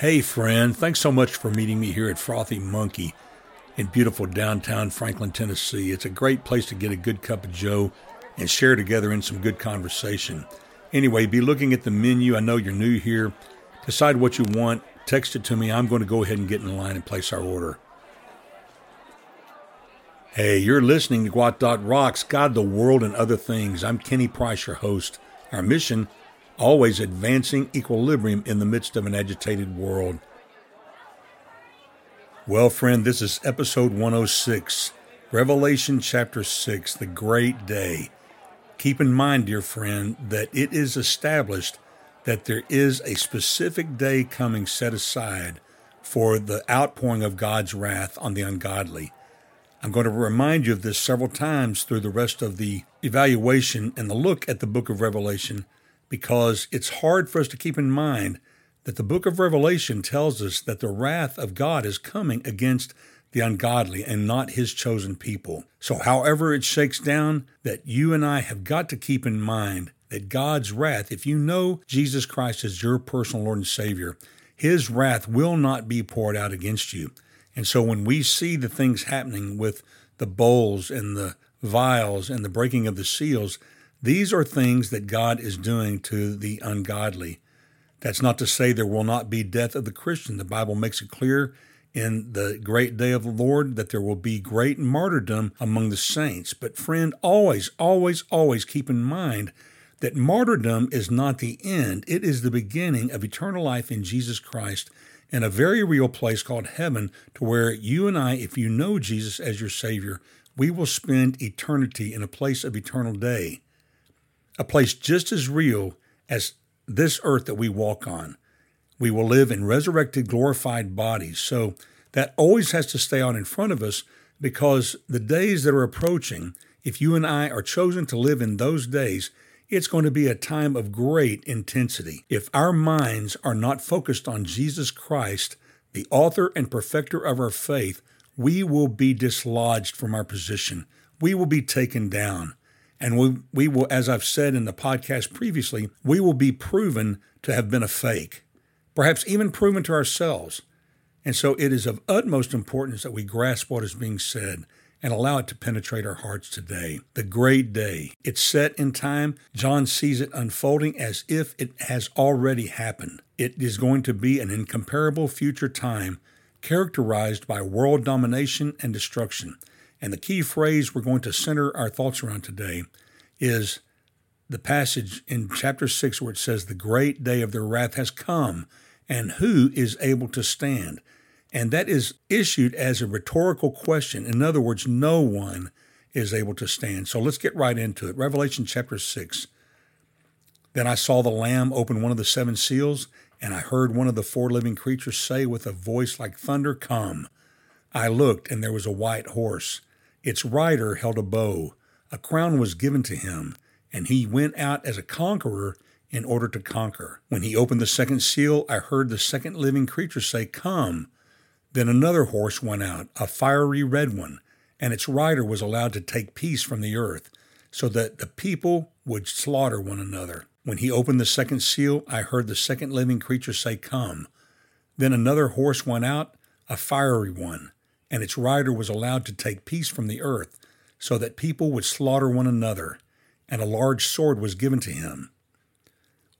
Hey, friend, thanks so much for meeting me here at Frothy Monkey in beautiful downtown Franklin, Tennessee. It's a great place to get a good cup of Joe and share together in some good conversation. Anyway, be looking at the menu. I know you're new here. Decide what you want, text it to me. I'm going to go ahead and get in line and place our order. Hey, you're listening to Gwot Dot Rocks, God, the World, and Other Things. I'm Kenny Price, your host. Our mission always advancing equilibrium in the midst of an agitated world. Well, friend, this is episode 106, Revelation chapter 6, the great day. Keep in mind, dear friend, that it is established that there is a specific day coming set aside for the outpouring of God's wrath on the ungodly. I'm going to remind you of this several times through the rest of the evaluation and the look at the book of Revelation because it's hard for us to keep in mind that the book of Revelation tells us that the wrath of God is coming against the ungodly and not his chosen people. So, however it shakes down, that you and I have got to keep in mind that God's wrath, if you know Jesus Christ as your personal Lord and Savior, his wrath will not be poured out against you. And so, when we see the things happening with the bowls and the vials and the breaking of the seals, these are things that God is doing to the ungodly. That's not to say there will not be death of the Christian. The Bible makes it clear in the great day of the Lord that there will be great martyrdom among the saints. But, friend, always, always, always keep in mind that martyrdom is not the end, it is the beginning of eternal life in Jesus Christ in a very real place called heaven, to where you and I, if you know Jesus as your Savior, we will spend eternity in a place of eternal day a place just as real as this earth that we walk on. We will live in resurrected, glorified bodies. So that always has to stay on in front of us because the days that are approaching, if you and I are chosen to live in those days, it's going to be a time of great intensity. If our minds are not focused on Jesus Christ, the author and perfecter of our faith, we will be dislodged from our position. We will be taken down. And we, we will, as I've said in the podcast previously, we will be proven to have been a fake, perhaps even proven to ourselves. And so it is of utmost importance that we grasp what is being said and allow it to penetrate our hearts today. The great day. It's set in time. John sees it unfolding as if it has already happened. It is going to be an incomparable future time characterized by world domination and destruction. And the key phrase we're going to center our thoughts around today is the passage in chapter 6 where it says, The great day of their wrath has come, and who is able to stand? And that is issued as a rhetorical question. In other words, no one is able to stand. So let's get right into it. Revelation chapter 6. Then I saw the Lamb open one of the seven seals, and I heard one of the four living creatures say with a voice like thunder, Come. I looked, and there was a white horse. Its rider held a bow. A crown was given to him, and he went out as a conqueror in order to conquer. When he opened the second seal, I heard the second living creature say, Come. Then another horse went out, a fiery red one, and its rider was allowed to take peace from the earth, so that the people would slaughter one another. When he opened the second seal, I heard the second living creature say, Come. Then another horse went out, a fiery one and its rider was allowed to take peace from the earth, so that people would slaughter one another, and a large sword was given to him.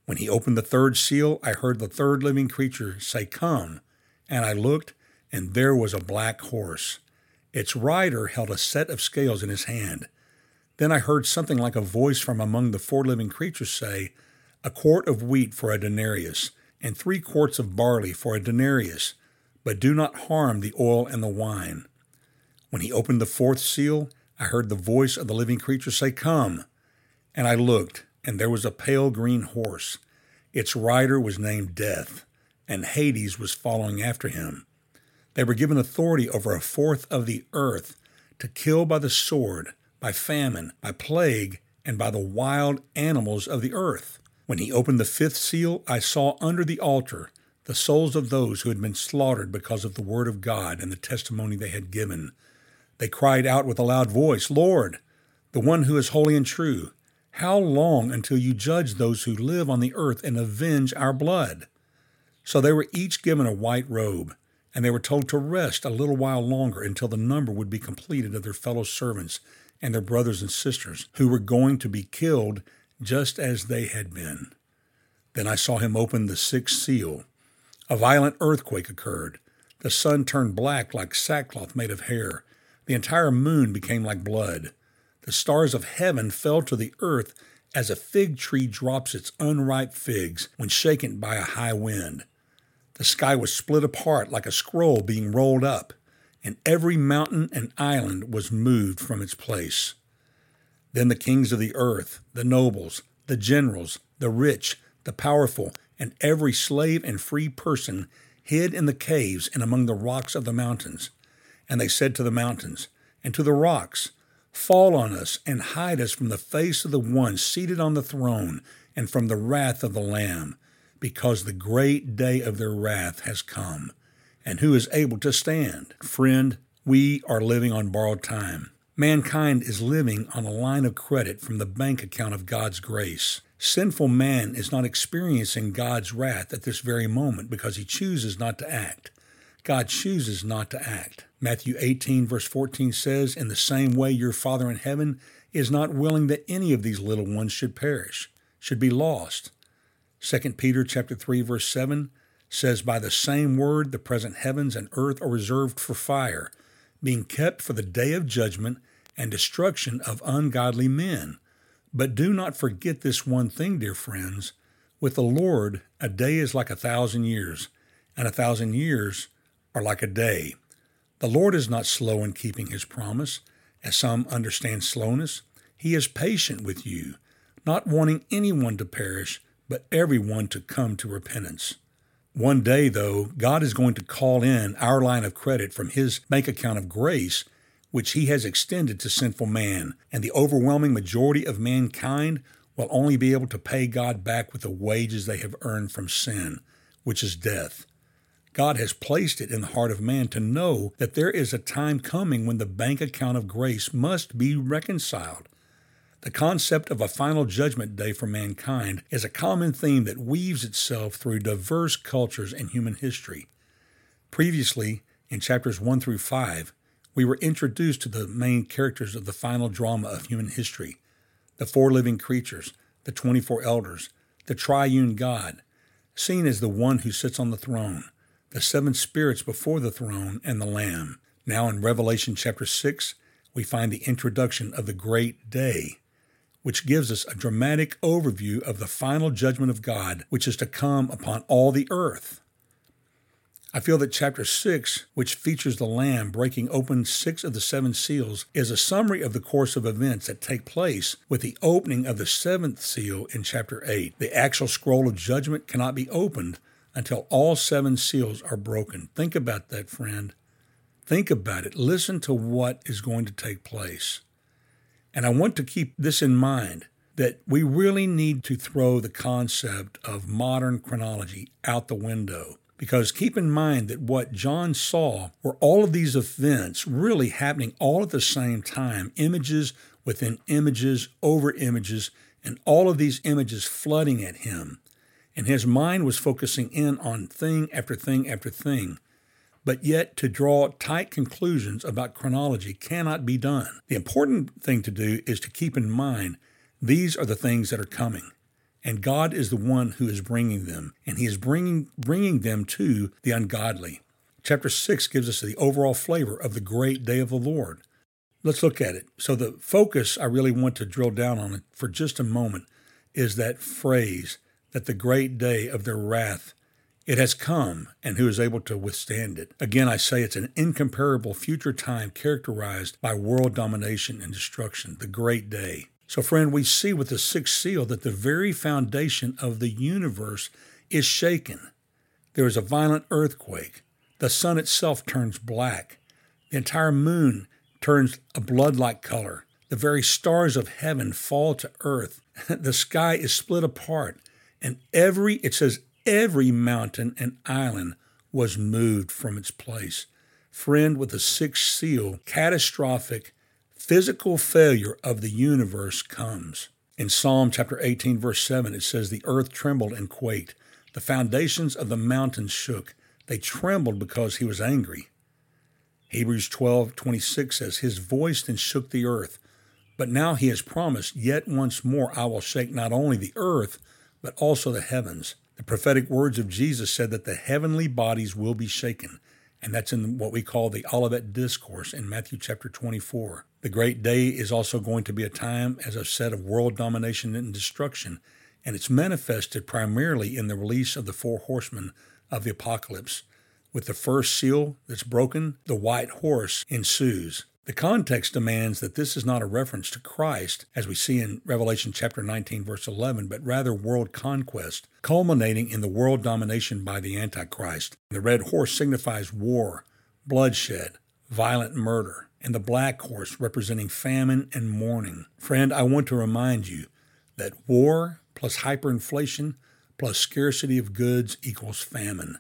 When he opened the third seal, I heard the third living creature say, Come. And I looked, and there was a black horse. Its rider held a set of scales in his hand. Then I heard something like a voice from among the four living creatures say, A quart of wheat for a denarius, and three quarts of barley for a denarius but do not harm the oil and the wine. When he opened the fourth seal, I heard the voice of the living creature say, Come. And I looked, and there was a pale green horse. Its rider was named Death, and Hades was following after him. They were given authority over a fourth of the earth to kill by the sword, by famine, by plague, and by the wild animals of the earth. When he opened the fifth seal, I saw under the altar the souls of those who had been slaughtered because of the word of God and the testimony they had given. They cried out with a loud voice, Lord, the one who is holy and true, how long until you judge those who live on the earth and avenge our blood? So they were each given a white robe, and they were told to rest a little while longer until the number would be completed of their fellow servants and their brothers and sisters, who were going to be killed just as they had been. Then I saw him open the sixth seal. A violent earthquake occurred. The sun turned black like sackcloth made of hair. The entire moon became like blood. The stars of heaven fell to the earth as a fig tree drops its unripe figs when shaken by a high wind. The sky was split apart like a scroll being rolled up, and every mountain and island was moved from its place. Then the kings of the earth, the nobles, the generals, the rich, the powerful, and every slave and free person hid in the caves and among the rocks of the mountains. And they said to the mountains and to the rocks, Fall on us and hide us from the face of the one seated on the throne and from the wrath of the Lamb, because the great day of their wrath has come. And who is able to stand? Friend, we are living on borrowed time. Mankind is living on a line of credit from the bank account of God's grace. Sinful man is not experiencing God's wrath at this very moment because he chooses not to act. God chooses not to act. Matthew 18, verse 14 says, In the same way, your Father in heaven is not willing that any of these little ones should perish, should be lost. 2 Peter chapter 3, verse 7 says, By the same word, the present heavens and earth are reserved for fire being kept for the day of judgment and destruction of ungodly men. But do not forget this one thing, dear friends. With the Lord, a day is like a thousand years, and a thousand years are like a day. The Lord is not slow in keeping his promise, as some understand slowness. He is patient with you, not wanting anyone to perish, but everyone to come to repentance. One day, though, God is going to call in our line of credit from His bank account of grace, which He has extended to sinful man, and the overwhelming majority of mankind will only be able to pay God back with the wages they have earned from sin, which is death. God has placed it in the heart of man to know that there is a time coming when the bank account of grace must be reconciled. The concept of a final judgment day for mankind is a common theme that weaves itself through diverse cultures and human history. Previously, in chapters 1 through 5, we were introduced to the main characters of the final drama of human history the four living creatures, the 24 elders, the triune God, seen as the one who sits on the throne, the seven spirits before the throne, and the Lamb. Now in Revelation chapter 6, we find the introduction of the great day which gives us a dramatic overview of the final judgment of God, which is to come upon all the earth. I feel that chapter 6, which features the Lamb breaking open six of the seven seals, is a summary of the course of events that take place with the opening of the seventh seal in chapter 8. The actual scroll of judgment cannot be opened until all seven seals are broken. Think about that, friend. Think about it. Listen to what is going to take place. And I want to keep this in mind that we really need to throw the concept of modern chronology out the window. Because keep in mind that what John saw were all of these events really happening all at the same time, images within images over images, and all of these images flooding at him. And his mind was focusing in on thing after thing after thing but yet to draw tight conclusions about chronology cannot be done. The important thing to do is to keep in mind these are the things that are coming. And God is the one who is bringing them, and He is bringing, bringing them to the ungodly. Chapter 6 gives us the overall flavor of the great day of the Lord. Let's look at it. So, the focus I really want to drill down on for just a moment is that phrase that the great day of their wrath it has come, and who is able to withstand it? Again, I say it's an incomparable future time characterized by world domination and destruction, the great day. So, friend, we see with the sixth seal that the very foundation of the universe is shaken. There is a violent earthquake. The sun itself turns black. The entire moon turns a blood like color. The very stars of heaven fall to earth. the sky is split apart. And every, it says, every mountain and island was moved from its place. Friend, with the sixth seal, catastrophic physical failure of the universe comes. In Psalm chapter 18, verse 7, it says, The earth trembled and quaked. The foundations of the mountains shook. They trembled because he was angry. Hebrews 12:26 says, His voice then shook the earth. But now he has promised, Yet once more I will shake not only the earth, but also the heavens. The prophetic words of Jesus said that the heavenly bodies will be shaken. And that's in what we call the Olivet Discourse in Matthew chapter 24. The great day is also going to be a time, as I've said, of world domination and destruction. And it's manifested primarily in the release of the four horsemen of the apocalypse. With the first seal that's broken, the white horse ensues. The context demands that this is not a reference to Christ, as we see in Revelation chapter 19, verse 11, but rather world conquest, culminating in the world domination by the Antichrist. The red horse signifies war, bloodshed, violent murder, and the black horse representing famine and mourning. Friend, I want to remind you that war plus hyperinflation plus scarcity of goods equals famine.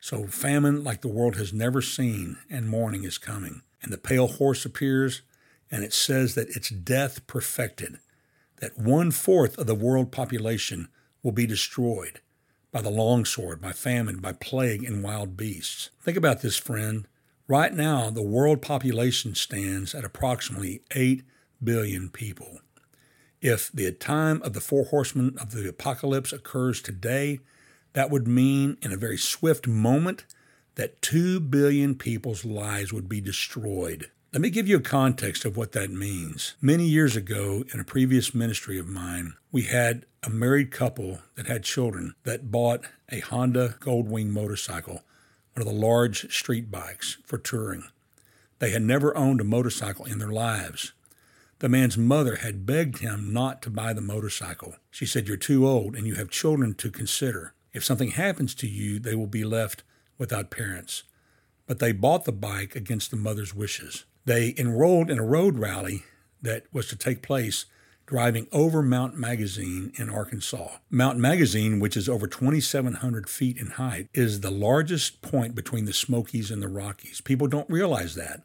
So, famine like the world has never seen, and mourning is coming and the pale horse appears, and it says that it's death perfected, that one fourth of the world population will be destroyed by the longsword, by famine, by plague, and wild beasts. Think about this, friend. Right now, the world population stands at approximately 8 billion people. If the time of the four horsemen of the apocalypse occurs today, that would mean in a very swift moment that 2 billion people's lives would be destroyed. Let me give you a context of what that means. Many years ago, in a previous ministry of mine, we had a married couple that had children that bought a Honda Goldwing motorcycle, one of the large street bikes for touring. They had never owned a motorcycle in their lives. The man's mother had begged him not to buy the motorcycle. She said, You're too old and you have children to consider. If something happens to you, they will be left without parents, but they bought the bike against the mother's wishes. They enrolled in a road rally that was to take place driving over Mount Magazine in Arkansas. Mount Magazine, which is over 2,700 feet in height, is the largest point between the Smokies and the Rockies. People don't realize that,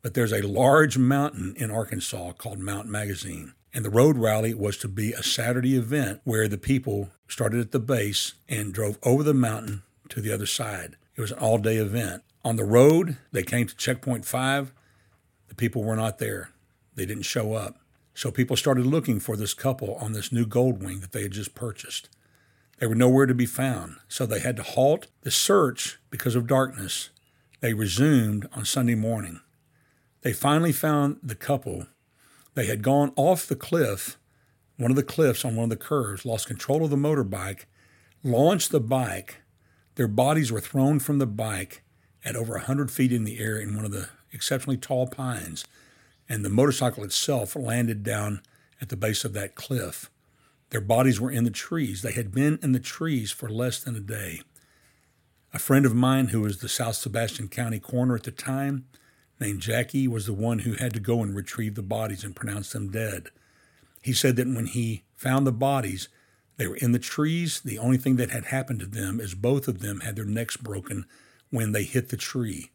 but there's a large mountain in Arkansas called Mount Magazine. And the road rally was to be a Saturday event where the people started at the base and drove over the mountain to the other side. It was an all day event. On the road, they came to checkpoint five. The people were not there, they didn't show up. So people started looking for this couple on this new Goldwing that they had just purchased. They were nowhere to be found, so they had to halt the search because of darkness. They resumed on Sunday morning. They finally found the couple. They had gone off the cliff, one of the cliffs on one of the curves, lost control of the motorbike, launched the bike, their bodies were thrown from the bike at over 100 feet in the air in one of the exceptionally tall pines, and the motorcycle itself landed down at the base of that cliff. Their bodies were in the trees. They had been in the trees for less than a day. A friend of mine who was the South Sebastian County coroner at the time, named Jackie, was the one who had to go and retrieve the bodies and pronounce them dead. He said that when he found the bodies, they were in the trees. The only thing that had happened to them is both of them had their necks broken when they hit the tree.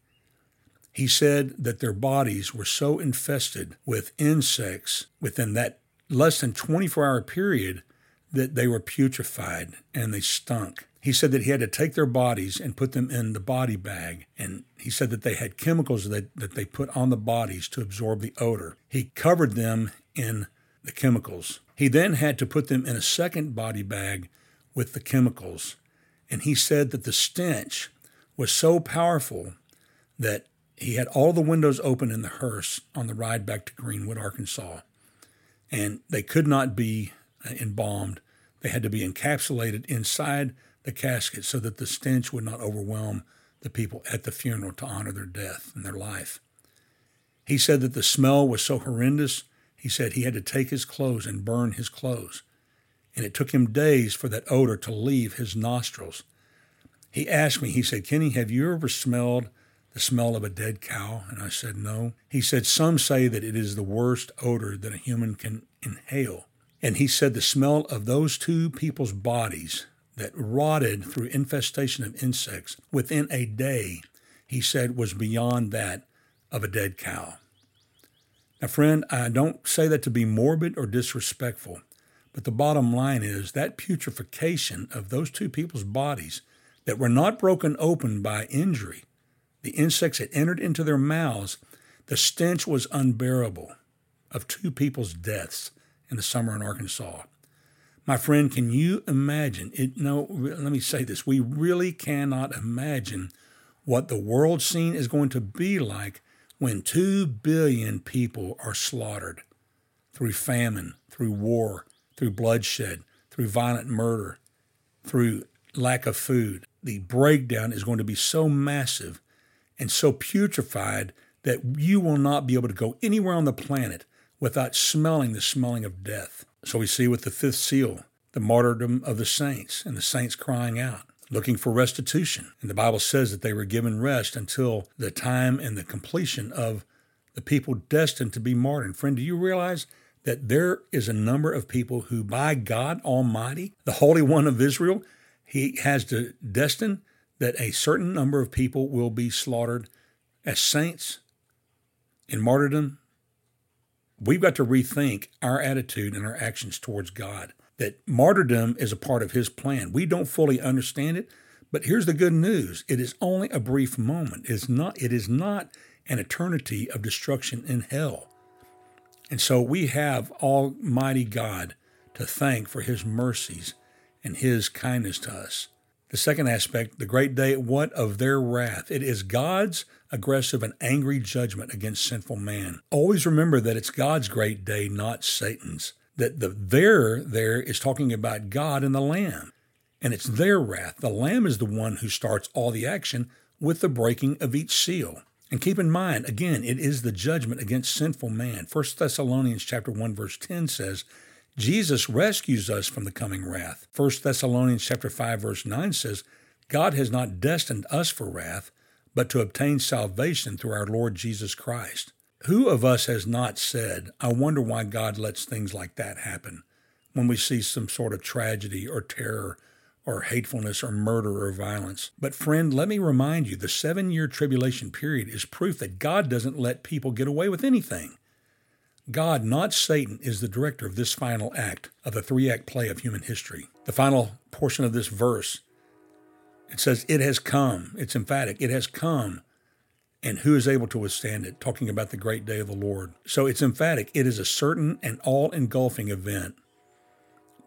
He said that their bodies were so infested with insects within that less than 24 hour period that they were putrefied and they stunk. He said that he had to take their bodies and put them in the body bag. And he said that they had chemicals that, that they put on the bodies to absorb the odor. He covered them in the chemicals. He then had to put them in a second body bag with the chemicals. And he said that the stench was so powerful that he had all the windows open in the hearse on the ride back to Greenwood, Arkansas. And they could not be uh, embalmed. They had to be encapsulated inside the casket so that the stench would not overwhelm the people at the funeral to honor their death and their life. He said that the smell was so horrendous he said he had to take his clothes and burn his clothes, and it took him days for that odor to leave his nostrils. He asked me, he said, Kenny, have you ever smelled the smell of a dead cow? And I said, no. He said, some say that it is the worst odor that a human can inhale. And he said the smell of those two people's bodies that rotted through infestation of insects within a day, he said, was beyond that of a dead cow. Now, friend, I don't say that to be morbid or disrespectful, But the bottom line is that putrefaction of those two people's bodies that were not broken open by injury, the insects had entered into their mouths, the stench was unbearable of two people's deaths in the summer in Arkansas. My friend, can you imagine it? No, let me say this. We really cannot imagine what the world scene is going to be like when 2 billion people are slaughtered through famine, through war, through bloodshed, through violent murder, through lack of food. The breakdown is going to be so massive and so putrefied that you will not be able to go anywhere on the planet without smelling the smelling of death. So we see with the fifth seal, the martyrdom of the saints and the saints crying out, looking for restitution. And the Bible says that they were given rest until the time and the completion of the people destined to be martyred. Friend, do you realize that there is a number of people who, by God Almighty, the Holy One of Israel, He has to destine that a certain number of people will be slaughtered as saints in martyrdom. We've got to rethink our attitude and our actions towards God. That martyrdom is a part of His plan. We don't fully understand it, but here's the good news: it is only a brief moment. It's not. It is not an eternity of destruction in hell. And so we have Almighty God to thank for His mercies and His kindness to us. The second aspect, the great day, what of their wrath? It is God's aggressive and angry judgment against sinful man. Always remember that it's God's great day, not Satan's. That the there there is talking about God and the Lamb. And it's their wrath. The Lamb is the one who starts all the action with the breaking of each seal. And keep in mind, again, it is the judgment against sinful man. 1 Thessalonians chapter 1 verse 10 says, Jesus rescues us from the coming wrath. 1 Thessalonians chapter 5 verse 9 says, God has not destined us for wrath, but to obtain salvation through our Lord Jesus Christ. Who of us has not said, I wonder why God lets things like that happen when we see some sort of tragedy or terror or hatefulness or murder or violence. But, friend, let me remind you the seven year tribulation period is proof that God doesn't let people get away with anything. God, not Satan, is the director of this final act of the three act play of human history. The final portion of this verse, it says, It has come. It's emphatic. It has come. And who is able to withstand it? Talking about the great day of the Lord. So it's emphatic. It is a certain and all engulfing event.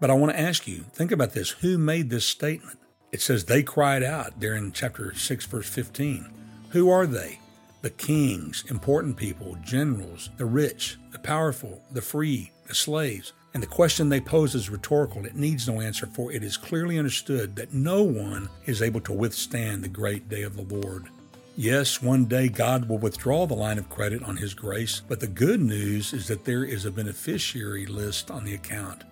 But I want to ask you think about this. Who made this statement? It says they cried out there in chapter 6, verse 15. Who are they? The kings, important people, generals, the rich, the powerful, the free, the slaves. And the question they pose is rhetorical. It needs no answer, for it is clearly understood that no one is able to withstand the great day of the Lord. Yes, one day God will withdraw the line of credit on His grace, but the good news is that there is a beneficiary list on the account.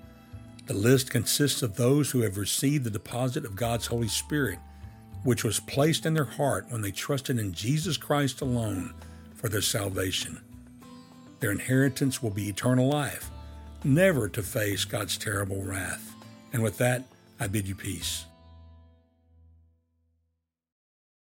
The list consists of those who have received the deposit of God's Holy Spirit, which was placed in their heart when they trusted in Jesus Christ alone for their salvation. Their inheritance will be eternal life, never to face God's terrible wrath. And with that, I bid you peace.